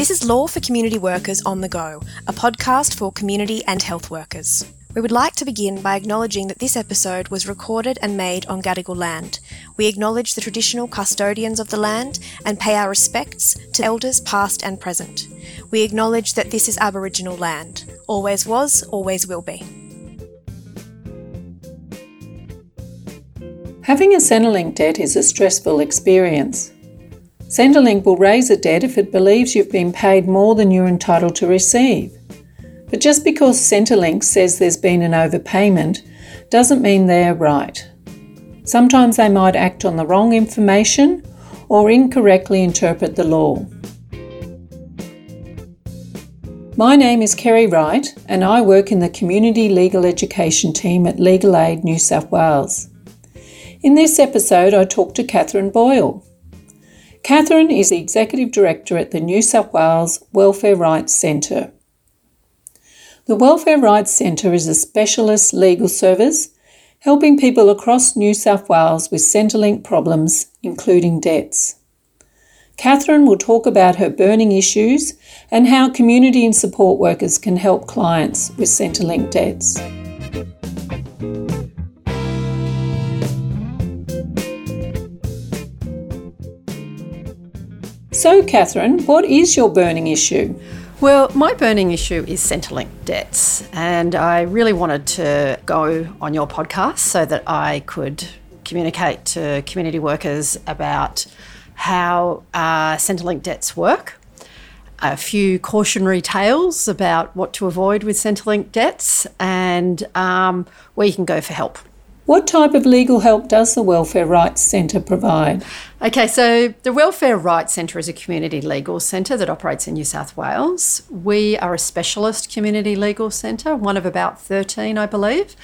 This is Law for Community Workers on the Go, a podcast for community and health workers. We would like to begin by acknowledging that this episode was recorded and made on Gadigal land. We acknowledge the traditional custodians of the land and pay our respects to elders past and present. We acknowledge that this is Aboriginal land, always was, always will be. Having a Centrelink debt is a stressful experience. Centrelink will raise a debt if it believes you've been paid more than you're entitled to receive. But just because Centrelink says there's been an overpayment doesn't mean they're right. Sometimes they might act on the wrong information or incorrectly interpret the law. My name is Kerry Wright, and I work in the Community Legal Education team at Legal Aid New South Wales. In this episode, I talk to Catherine Boyle. Catherine is the Executive Director at the New South Wales Welfare Rights Centre. The Welfare Rights Centre is a specialist legal service helping people across New South Wales with Centrelink problems, including debts. Catherine will talk about her burning issues and how community and support workers can help clients with Centrelink debts. So, Catherine, what is your burning issue? Well, my burning issue is Centrelink debts, and I really wanted to go on your podcast so that I could communicate to community workers about how uh, Centrelink debts work, a few cautionary tales about what to avoid with Centrelink debts, and um, where you can go for help. What type of legal help does the Welfare Rights Centre provide? Okay, so the Welfare Rights Centre is a community legal centre that operates in New South Wales. We are a specialist community legal centre, one of about 13, I believe.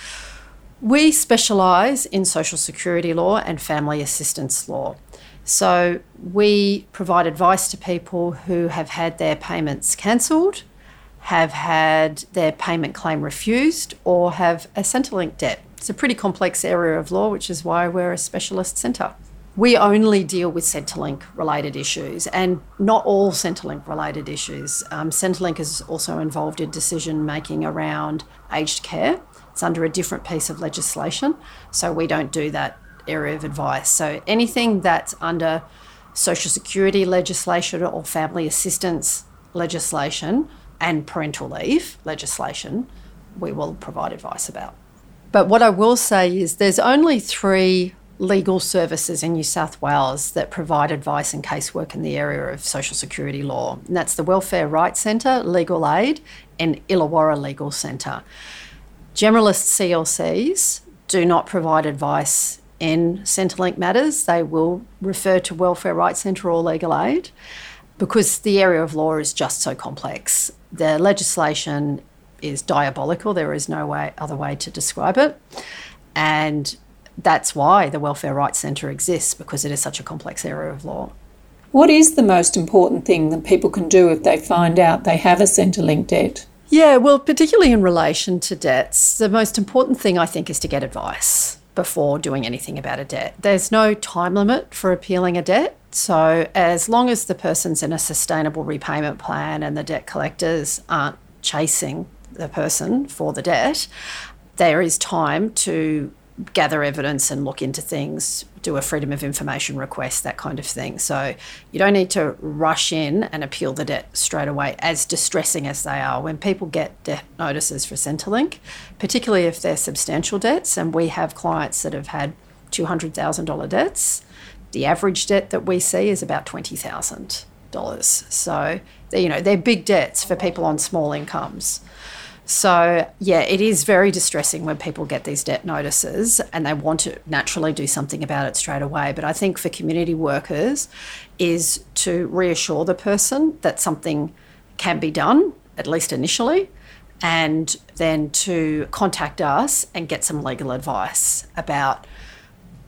We specialise in social security law and family assistance law. So we provide advice to people who have had their payments cancelled, have had their payment claim refused, or have a Centrelink debt. It's a pretty complex area of law, which is why we're a specialist centre. We only deal with Centrelink related issues and not all Centrelink related issues. Um, Centrelink is also involved in decision making around aged care. It's under a different piece of legislation, so we don't do that area of advice. So anything that's under social security legislation or family assistance legislation and parental leave legislation, we will provide advice about. But what I will say is there's only three legal services in New South Wales that provide advice and casework in the area of social security law. And that's the Welfare Rights Centre, Legal Aid, and Illawarra Legal Centre. Generalist CLCs do not provide advice in Centrelink matters. They will refer to Welfare Rights Centre or Legal Aid because the area of law is just so complex. The legislation is diabolical. There is no way other way to describe it. And that's why the Welfare Rights Centre exists because it is such a complex area of law. What is the most important thing that people can do if they find out they have a Centrelink debt? Yeah, well, particularly in relation to debts, the most important thing I think is to get advice before doing anything about a debt. There's no time limit for appealing a debt. So, as long as the person's in a sustainable repayment plan and the debt collectors aren't chasing the person for the debt, there is time to gather evidence and look into things, do a freedom of information request, that kind of thing. So you don't need to rush in and appeal the debt straight away, as distressing as they are. When people get debt notices for Centrelink, particularly if they're substantial debts, and we have clients that have had $200,000 debts, the average debt that we see is about $20,000. So, you know, they're big debts for people on small incomes. So, yeah, it is very distressing when people get these debt notices and they want to naturally do something about it straight away. But I think for community workers is to reassure the person that something can be done, at least initially, and then to contact us and get some legal advice about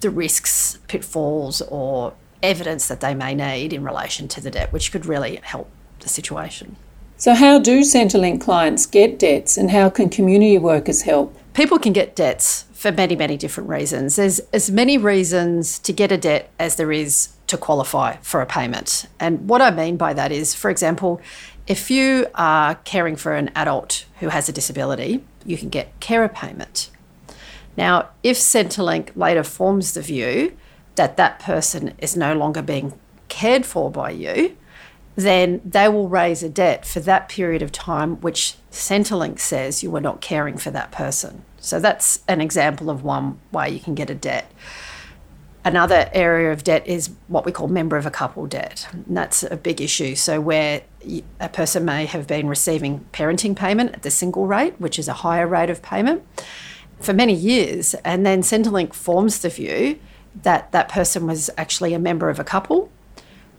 the risks, pitfalls, or evidence that they may need in relation to the debt, which could really help the situation. So, how do Centrelink clients get debts and how can community workers help? People can get debts for many, many different reasons. There's as many reasons to get a debt as there is to qualify for a payment. And what I mean by that is, for example, if you are caring for an adult who has a disability, you can get carer payment. Now, if Centrelink later forms the view that that person is no longer being cared for by you, then they will raise a debt for that period of time which Centrelink says you were not caring for that person. So that's an example of one way you can get a debt. Another area of debt is what we call member of a couple debt. And that's a big issue. So, where a person may have been receiving parenting payment at the single rate, which is a higher rate of payment, for many years, and then Centrelink forms the view that that person was actually a member of a couple,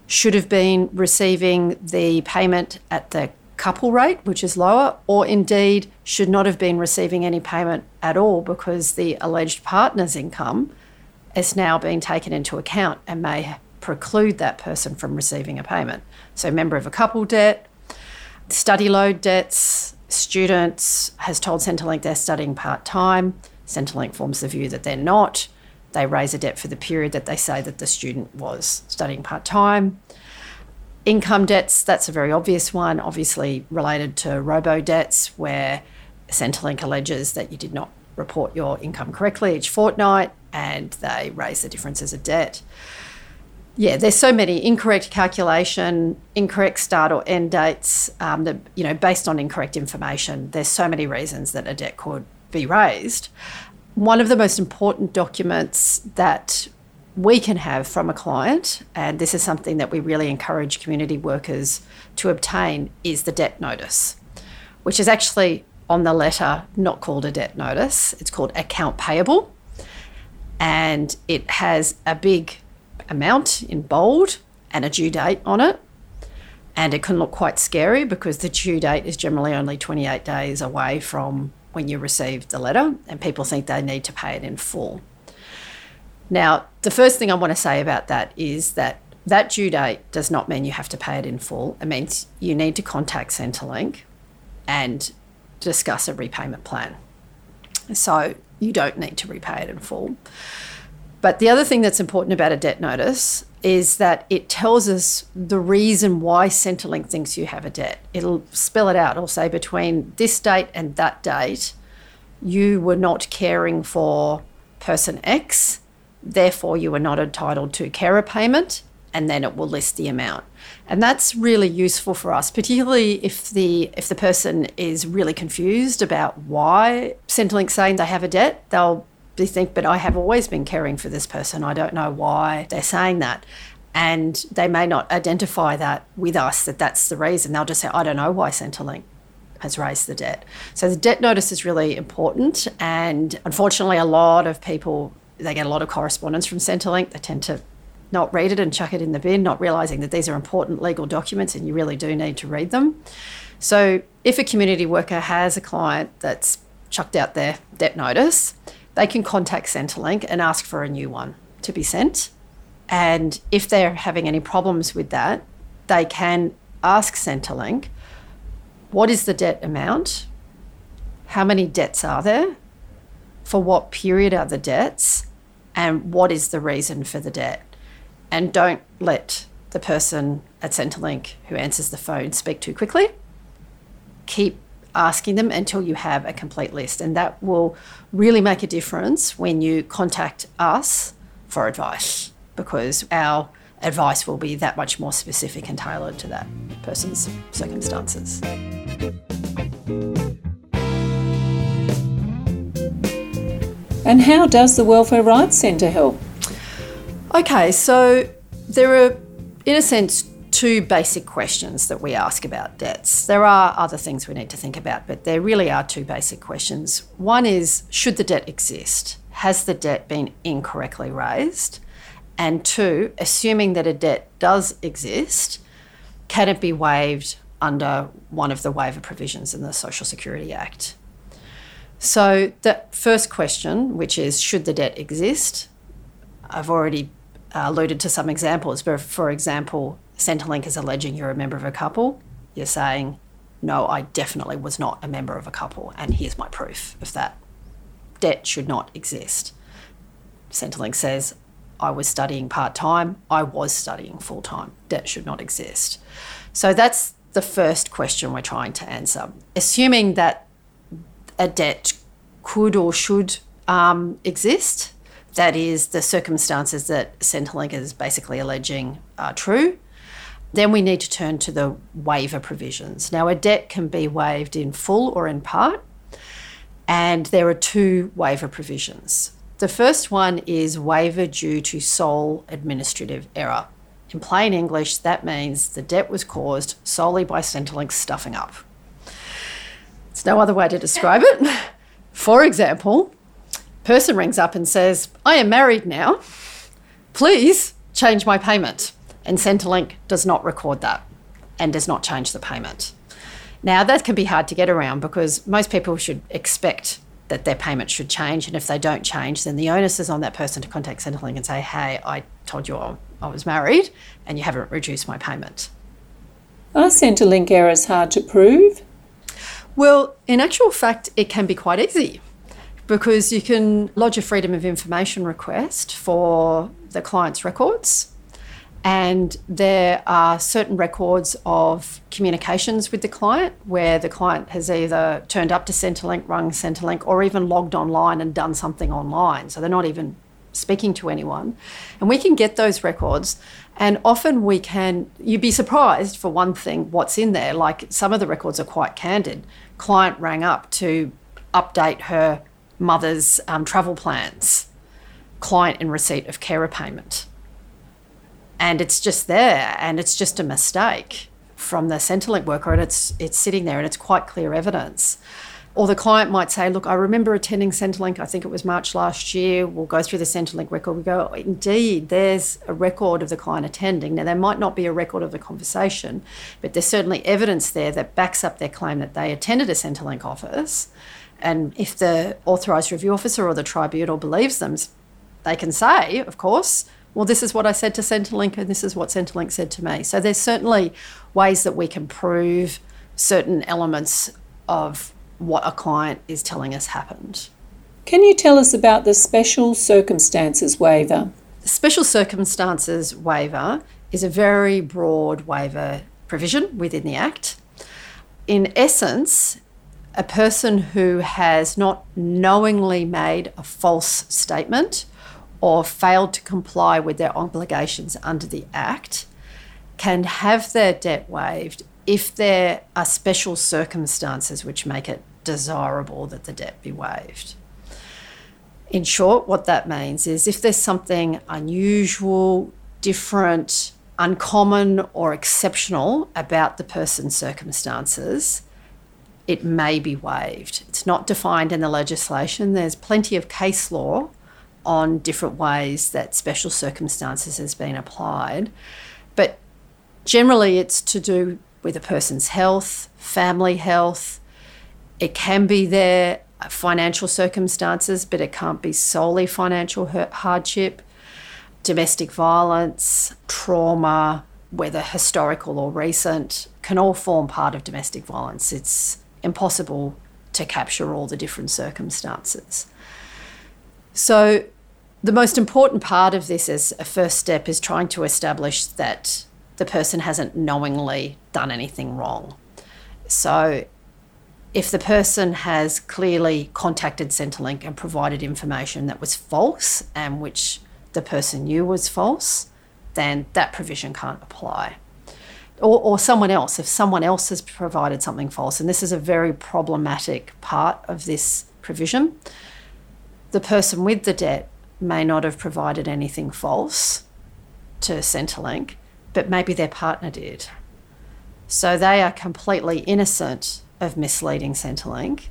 should have been receiving the payment at the couple rate, which is lower, or indeed should not have been receiving any payment at all because the alleged partner's income is now being taken into account and may preclude that person from receiving a payment. So, member of a couple debt, study load debts, students has told Centrelink they're studying part time. Centrelink forms the view that they're not. They raise a debt for the period that they say that the student was studying part time. Income debts, that's a very obvious one, obviously related to robo debts, where Centrelink alleges that you did not report your income correctly each fortnight and they raise the difference as a debt. Yeah, there's so many incorrect calculation, incorrect start or end dates, um, that, you know, based on incorrect information. There's so many reasons that a debt could be raised. One of the most important documents that we can have from a client, and this is something that we really encourage community workers to obtain, is the debt notice, which is actually on the letter not called a debt notice, it's called account payable. And it has a big amount in bold and a due date on it. And it can look quite scary because the due date is generally only 28 days away from when you receive the letter, and people think they need to pay it in full. Now, the first thing I want to say about that is that that due date does not mean you have to pay it in full. It means you need to contact Centrelink and discuss a repayment plan. So you don't need to repay it in full. But the other thing that's important about a debt notice is that it tells us the reason why Centrelink thinks you have a debt. It'll spell it out. It'll say between this date and that date, you were not caring for person X, therefore you are not entitled to carer payment, and then it will list the amount. And that's really useful for us, particularly if the if the person is really confused about why Centrelink's saying they have a debt. They'll be think, but I have always been caring for this person. I don't know why they're saying that. And they may not identify that with us that that's the reason. They'll just say, I don't know why Centrelink has raised the debt. So the debt notice is really important. And unfortunately, a lot of people, they get a lot of correspondence from Centrelink. They tend to not read it and chuck it in the bin, not realizing that these are important legal documents and you really do need to read them. So, if a community worker has a client that's chucked out their debt notice, they can contact Centrelink and ask for a new one to be sent. And if they're having any problems with that, they can ask Centrelink what is the debt amount? How many debts are there? For what period are the debts? And what is the reason for the debt? and don't let the person at Centrelink who answers the phone speak too quickly. Keep asking them until you have a complete list, and that will really make a difference when you contact us for advice because our advice will be that much more specific and tailored to that person's circumstances. And how does the Welfare Rights Centre help? Okay, so there are, in a sense, two basic questions that we ask about debts. There are other things we need to think about, but there really are two basic questions. One is should the debt exist? Has the debt been incorrectly raised? And two, assuming that a debt does exist, can it be waived under one of the waiver provisions in the Social Security Act? So, the first question, which is should the debt exist? I've already alluded to some examples, but for example, Centrelink is alleging you're a member of a couple. You're saying, no, I definitely was not a member of a couple, and here's my proof of that. Debt should not exist. Centrelink says, I was studying part time, I was studying full time. Debt should not exist. So that's the first question we're trying to answer. Assuming that a debt could or should um, exist, that is, the circumstances that Centrelink is basically alleging are true, then we need to turn to the waiver provisions. Now, a debt can be waived in full or in part, and there are two waiver provisions. The first one is waiver due to sole administrative error. In plain English, that means the debt was caused solely by Centrelink stuffing up. There's no other way to describe it. For example, person rings up and says, I am married now. Please change my payment. And Centrelink does not record that and does not change the payment. Now, that can be hard to get around because most people should expect that their payment should change. And if they don't change, then the onus is on that person to contact Centrelink and say, hey, I told you I was married and you haven't reduced my payment. Are Centrelink errors hard to prove? Well, in actual fact, it can be quite easy because you can lodge a Freedom of Information request for the client's records and there are certain records of communications with the client where the client has either turned up to Centrelink, rung Centrelink, or even logged online and done something online. So they're not even speaking to anyone. And we can get those records. And often we can, you'd be surprised for one thing what's in there. Like some of the records are quite candid. Client rang up to update her mother's um, travel plans, client in receipt of carer payment and it's just there and it's just a mistake from the Centrelink worker and it's it's sitting there and it's quite clear evidence. Or the client might say, look, I remember attending Centrelink, I think it was March last year. We'll go through the Centrelink record. We go, indeed, there's a record of the client attending. Now, there might not be a record of the conversation, but there's certainly evidence there that backs up their claim that they attended a Centrelink office. And if the authorised review officer or the tribunal believes them, they can say, of course, well, this is what I said to Centrelink, and this is what Centrelink said to me. So there's certainly ways that we can prove certain elements of what a client is telling us happened. Can you tell us about the special circumstances waiver? The special circumstances waiver is a very broad waiver provision within the Act. In essence, a person who has not knowingly made a false statement or failed to comply with their obligations under the Act can have their debt waived if there are special circumstances which make it desirable that the debt be waived. In short, what that means is if there's something unusual, different, uncommon, or exceptional about the person's circumstances, it may be waived. It's not defined in the legislation. There's plenty of case law on different ways that special circumstances has been applied. But generally, it's to do with a person's health, family health. It can be their financial circumstances, but it can't be solely financial hardship, domestic violence, trauma, whether historical or recent, can all form part of domestic violence. It's impossible to capture all the different circumstances. So, the most important part of this as a first step is trying to establish that the person hasn't knowingly done anything wrong. So, if the person has clearly contacted Centrelink and provided information that was false and which the person knew was false, then that provision can't apply. Or, or someone else, if someone else has provided something false, and this is a very problematic part of this provision, the person with the debt may not have provided anything false to Centrelink, but maybe their partner did. So they are completely innocent of misleading Centrelink,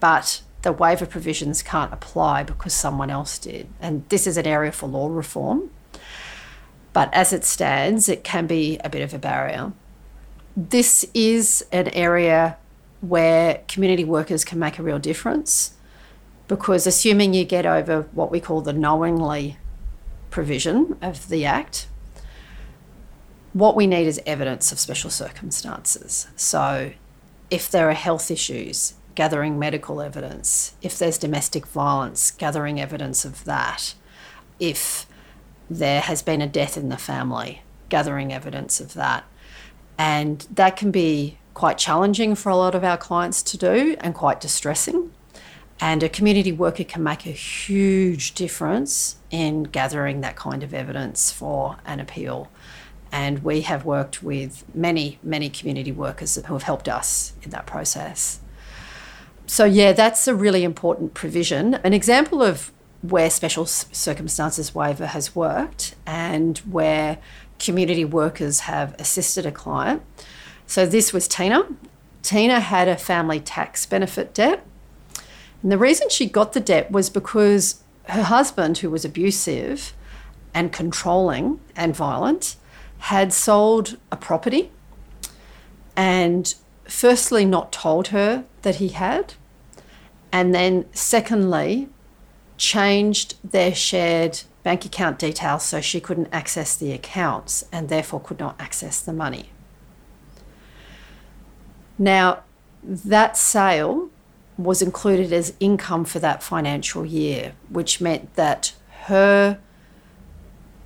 but the waiver provisions can't apply because someone else did. And this is an area for law reform. But as it stands, it can be a bit of a barrier. This is an area where community workers can make a real difference because assuming you get over what we call the knowingly provision of the Act, what we need is evidence of special circumstances. So, if there are health issues, gathering medical evidence. If there's domestic violence, gathering evidence of that. If there has been a death in the family, gathering evidence of that. And that can be quite challenging for a lot of our clients to do and quite distressing. And a community worker can make a huge difference in gathering that kind of evidence for an appeal. And we have worked with many, many community workers who have helped us in that process. So, yeah, that's a really important provision. An example of where special circumstances waiver has worked and where community workers have assisted a client. So, this was Tina. Tina had a family tax benefit debt. And the reason she got the debt was because her husband, who was abusive and controlling and violent, had sold a property and firstly not told her that he had and then secondly changed their shared bank account details so she couldn't access the accounts and therefore could not access the money. Now that sale was included as income for that financial year which meant that her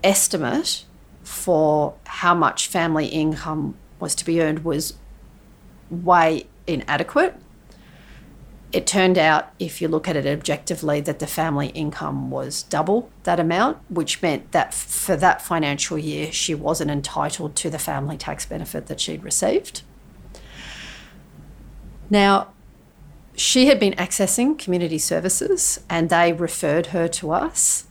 estimate for how much family income was to be earned was way inadequate. It turned out, if you look at it objectively, that the family income was double that amount, which meant that for that financial year, she wasn't entitled to the family tax benefit that she'd received. Now, she had been accessing community services and they referred her to us.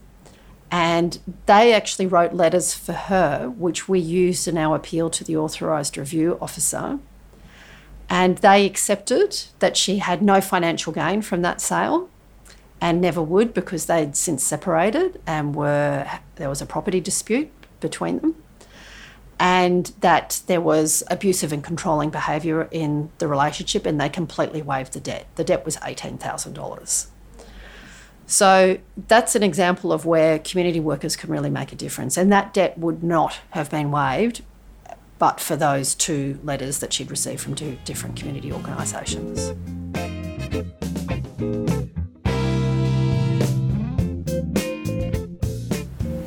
And they actually wrote letters for her, which we used in our appeal to the authorised review officer. And they accepted that she had no financial gain from that sale and never would because they'd since separated and were there was a property dispute between them and that there was abusive and controlling behaviour in the relationship and they completely waived the debt. The debt was $18,000. So that's an example of where community workers can really make a difference. And that debt would not have been waived but for those two letters that she'd received from two different community organisations.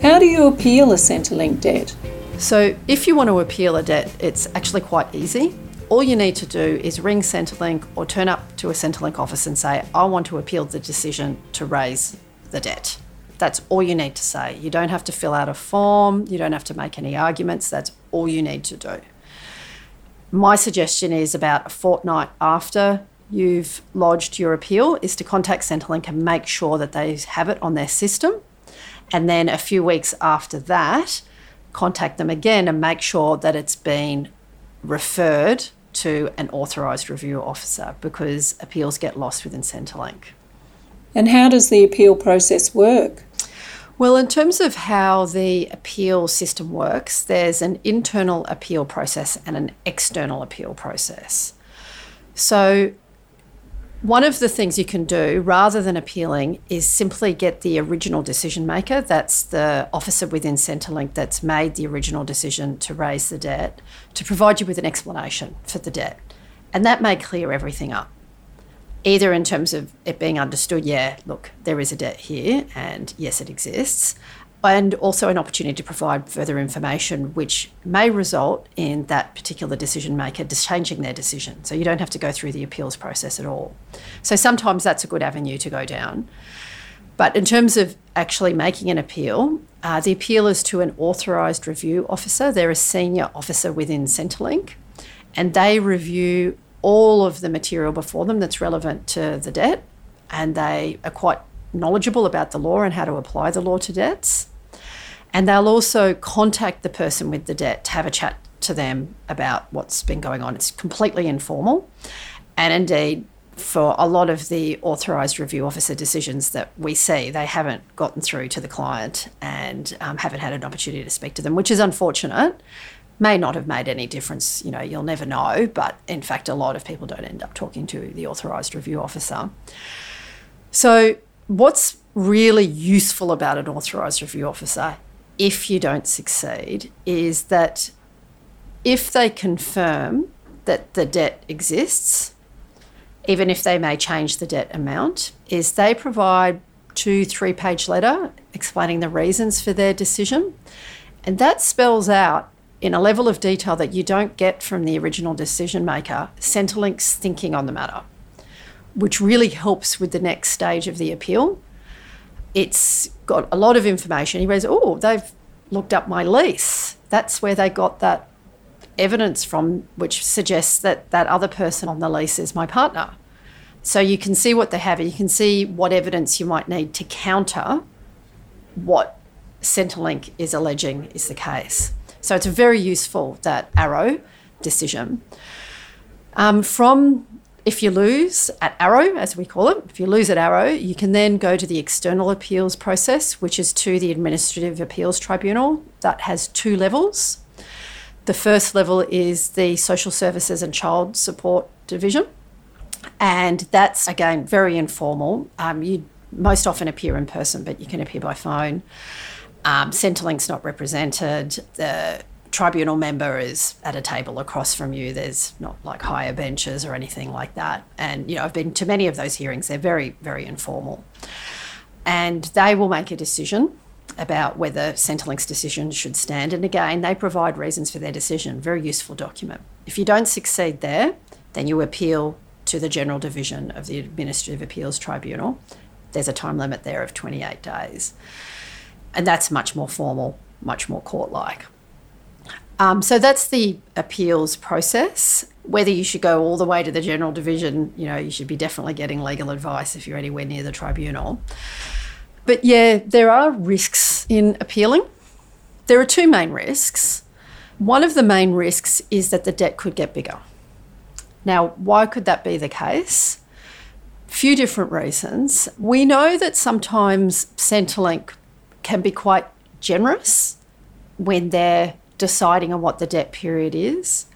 How do you appeal a Centrelink debt? So, if you want to appeal a debt, it's actually quite easy all you need to do is ring Centrelink or turn up to a Centrelink office and say, I want to appeal the decision to raise the debt. That's all you need to say. You don't have to fill out a form, you don't have to make any arguments. That's all you need to do. My suggestion is about a fortnight after you've lodged your appeal is to contact Centrelink and make sure that they have it on their system. And then a few weeks after that, contact them again and make sure that it's been referred to an authorised review officer because appeals get lost within Centrelink. And how does the appeal process work? Well, in terms of how the appeal system works, there's an internal appeal process and an external appeal process. So, one of the things you can do rather than appealing is simply get the original decision maker, that's the officer within Centrelink that's made the original decision to raise the debt, to provide you with an explanation for the debt. And that may clear everything up. Either in terms of it being understood, yeah, look, there is a debt here, and yes, it exists, and also an opportunity to provide further information which may result in that particular decision maker changing their decision. So you don't have to go through the appeals process at all. So sometimes that's a good avenue to go down. But in terms of actually making an appeal, uh, the appeal is to an authorised review officer. They're a senior officer within Centrelink, and they review all of the material before them that's relevant to the debt, and they are quite knowledgeable about the law and how to apply the law to debts. And they'll also contact the person with the debt to have a chat to them about what's been going on. It's completely informal. And indeed, for a lot of the authorised review officer decisions that we see, they haven't gotten through to the client and um, haven't had an opportunity to speak to them, which is unfortunate. May not have made any difference, you know, you'll never know, but in fact, a lot of people don't end up talking to the authorised review officer. So, what's really useful about an authorised review officer, if you don't succeed, is that if they confirm that the debt exists, even if they may change the debt amount, is they provide two, three page letter explaining the reasons for their decision. And that spells out in a level of detail that you don't get from the original decision maker Centrelink's thinking on the matter, which really helps with the next stage of the appeal. It's got a lot of information. He goes, Oh, they've looked up my lease. That's where they got that evidence from, which suggests that that other person on the lease is my partner. So you can see what they have, you can see what evidence you might need to counter what Centrelink is alleging is the case. So it's a very useful that ARO decision. Um, from if you lose at ARO, as we call it, if you lose at ARO, you can then go to the external appeals process, which is to the Administrative Appeals Tribunal. That has two levels. The first level is the Social Services and Child Support Division, and that's again very informal. Um, you most often appear in person, but you can appear by phone. Um, Centrelink's not represented. The tribunal member is at a table across from you. There's not like higher benches or anything like that. And, you know, I've been to many of those hearings. They're very, very informal. And they will make a decision about whether Centrelink's decision should stand. And again, they provide reasons for their decision. Very useful document. If you don't succeed there, then you appeal to the General Division of the Administrative Appeals Tribunal. There's a time limit there of 28 days. And that's much more formal, much more court like. Um, so that's the appeals process. Whether you should go all the way to the General Division, you know, you should be definitely getting legal advice if you're anywhere near the tribunal. But yeah, there are risks in appealing. There are two main risks. One of the main risks is that the debt could get bigger. Now, why could that be the case? Few different reasons. We know that sometimes Centrelink can be quite generous when they're deciding on what the debt period is.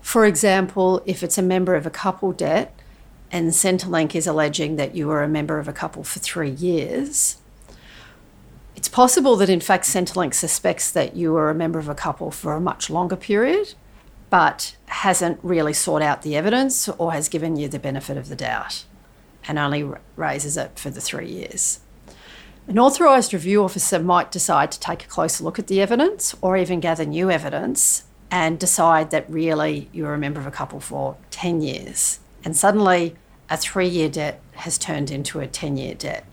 For example, if it's a member of a couple debt and Centrelink is alleging that you were a member of a couple for three years, it's possible that in fact Centrelink suspects that you were a member of a couple for a much longer period, but hasn't really sought out the evidence or has given you the benefit of the doubt and only raises it for the three years. An authorised review officer might decide to take a closer look at the evidence or even gather new evidence and decide that really you're a member of a couple for 10 years. And suddenly a three year debt has turned into a 10 year debt.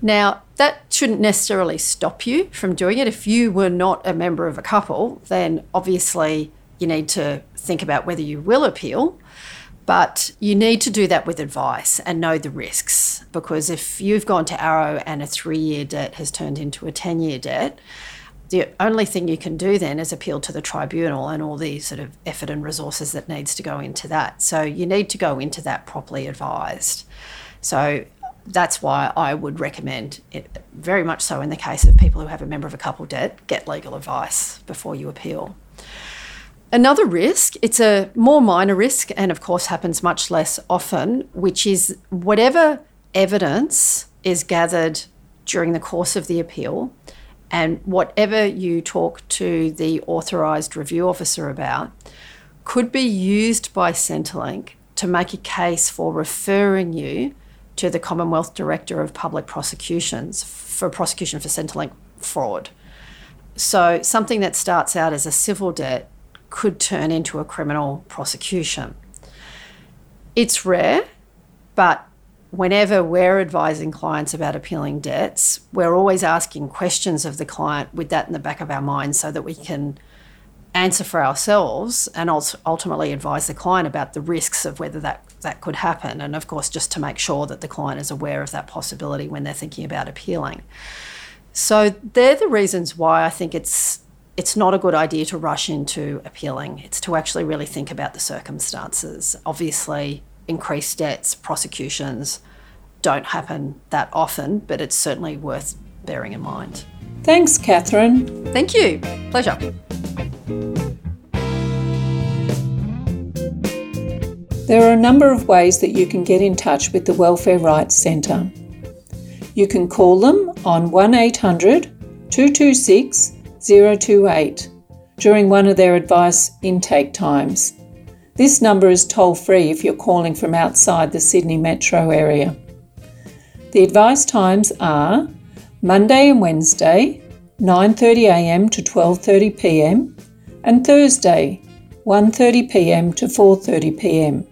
Now, that shouldn't necessarily stop you from doing it. If you were not a member of a couple, then obviously you need to think about whether you will appeal. But you need to do that with advice and know the risks because if you've gone to ARO and a three year debt has turned into a 10 year debt, the only thing you can do then is appeal to the tribunal and all the sort of effort and resources that needs to go into that. So you need to go into that properly advised. So that's why I would recommend it very much so in the case of people who have a member of a couple debt, get legal advice before you appeal. Another risk, it's a more minor risk and of course happens much less often, which is whatever evidence is gathered during the course of the appeal and whatever you talk to the authorised review officer about could be used by Centrelink to make a case for referring you to the Commonwealth Director of Public Prosecutions for prosecution for Centrelink fraud. So something that starts out as a civil debt could turn into a criminal prosecution. It's rare, but whenever we're advising clients about appealing debts, we're always asking questions of the client with that in the back of our mind so that we can answer for ourselves and ultimately advise the client about the risks of whether that, that could happen. And of course, just to make sure that the client is aware of that possibility when they're thinking about appealing. So they're the reasons why I think it's it's not a good idea to rush into appealing. It's to actually really think about the circumstances. Obviously, increased debts, prosecutions don't happen that often, but it's certainly worth bearing in mind. Thanks, Catherine. Thank you. Pleasure. There are a number of ways that you can get in touch with the Welfare Rights Centre. You can call them on 1800 226 028 during one of their advice intake times. This number is toll free if you're calling from outside the Sydney metro area. The advice times are Monday and Wednesday, 9.30am to 12.30pm, and Thursday, 1.30pm to 4.30pm.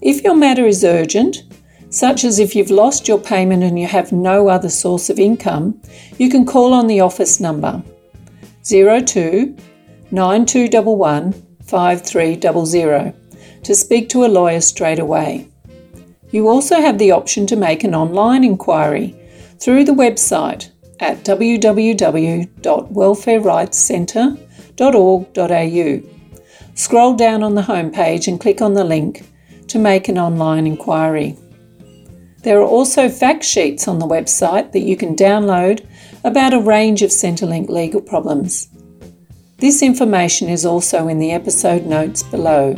If your matter is urgent, such as if you've lost your payment and you have no other source of income, you can call on the office number 02 9211 5300 to speak to a lawyer straight away. You also have the option to make an online inquiry through the website at www.welfarerightscentre.org.au. Scroll down on the homepage and click on the link to make an online inquiry. There are also fact sheets on the website that you can download about a range of Centrelink legal problems. This information is also in the episode notes below.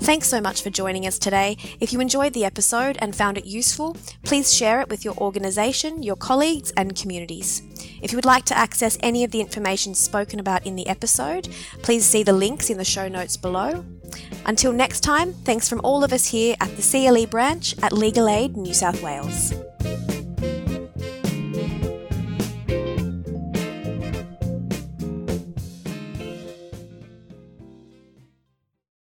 Thanks so much for joining us today. If you enjoyed the episode and found it useful, please share it with your organisation, your colleagues, and communities. If you would like to access any of the information spoken about in the episode, please see the links in the show notes below. Until next time, thanks from all of us here at the CLE branch at Legal Aid New South Wales.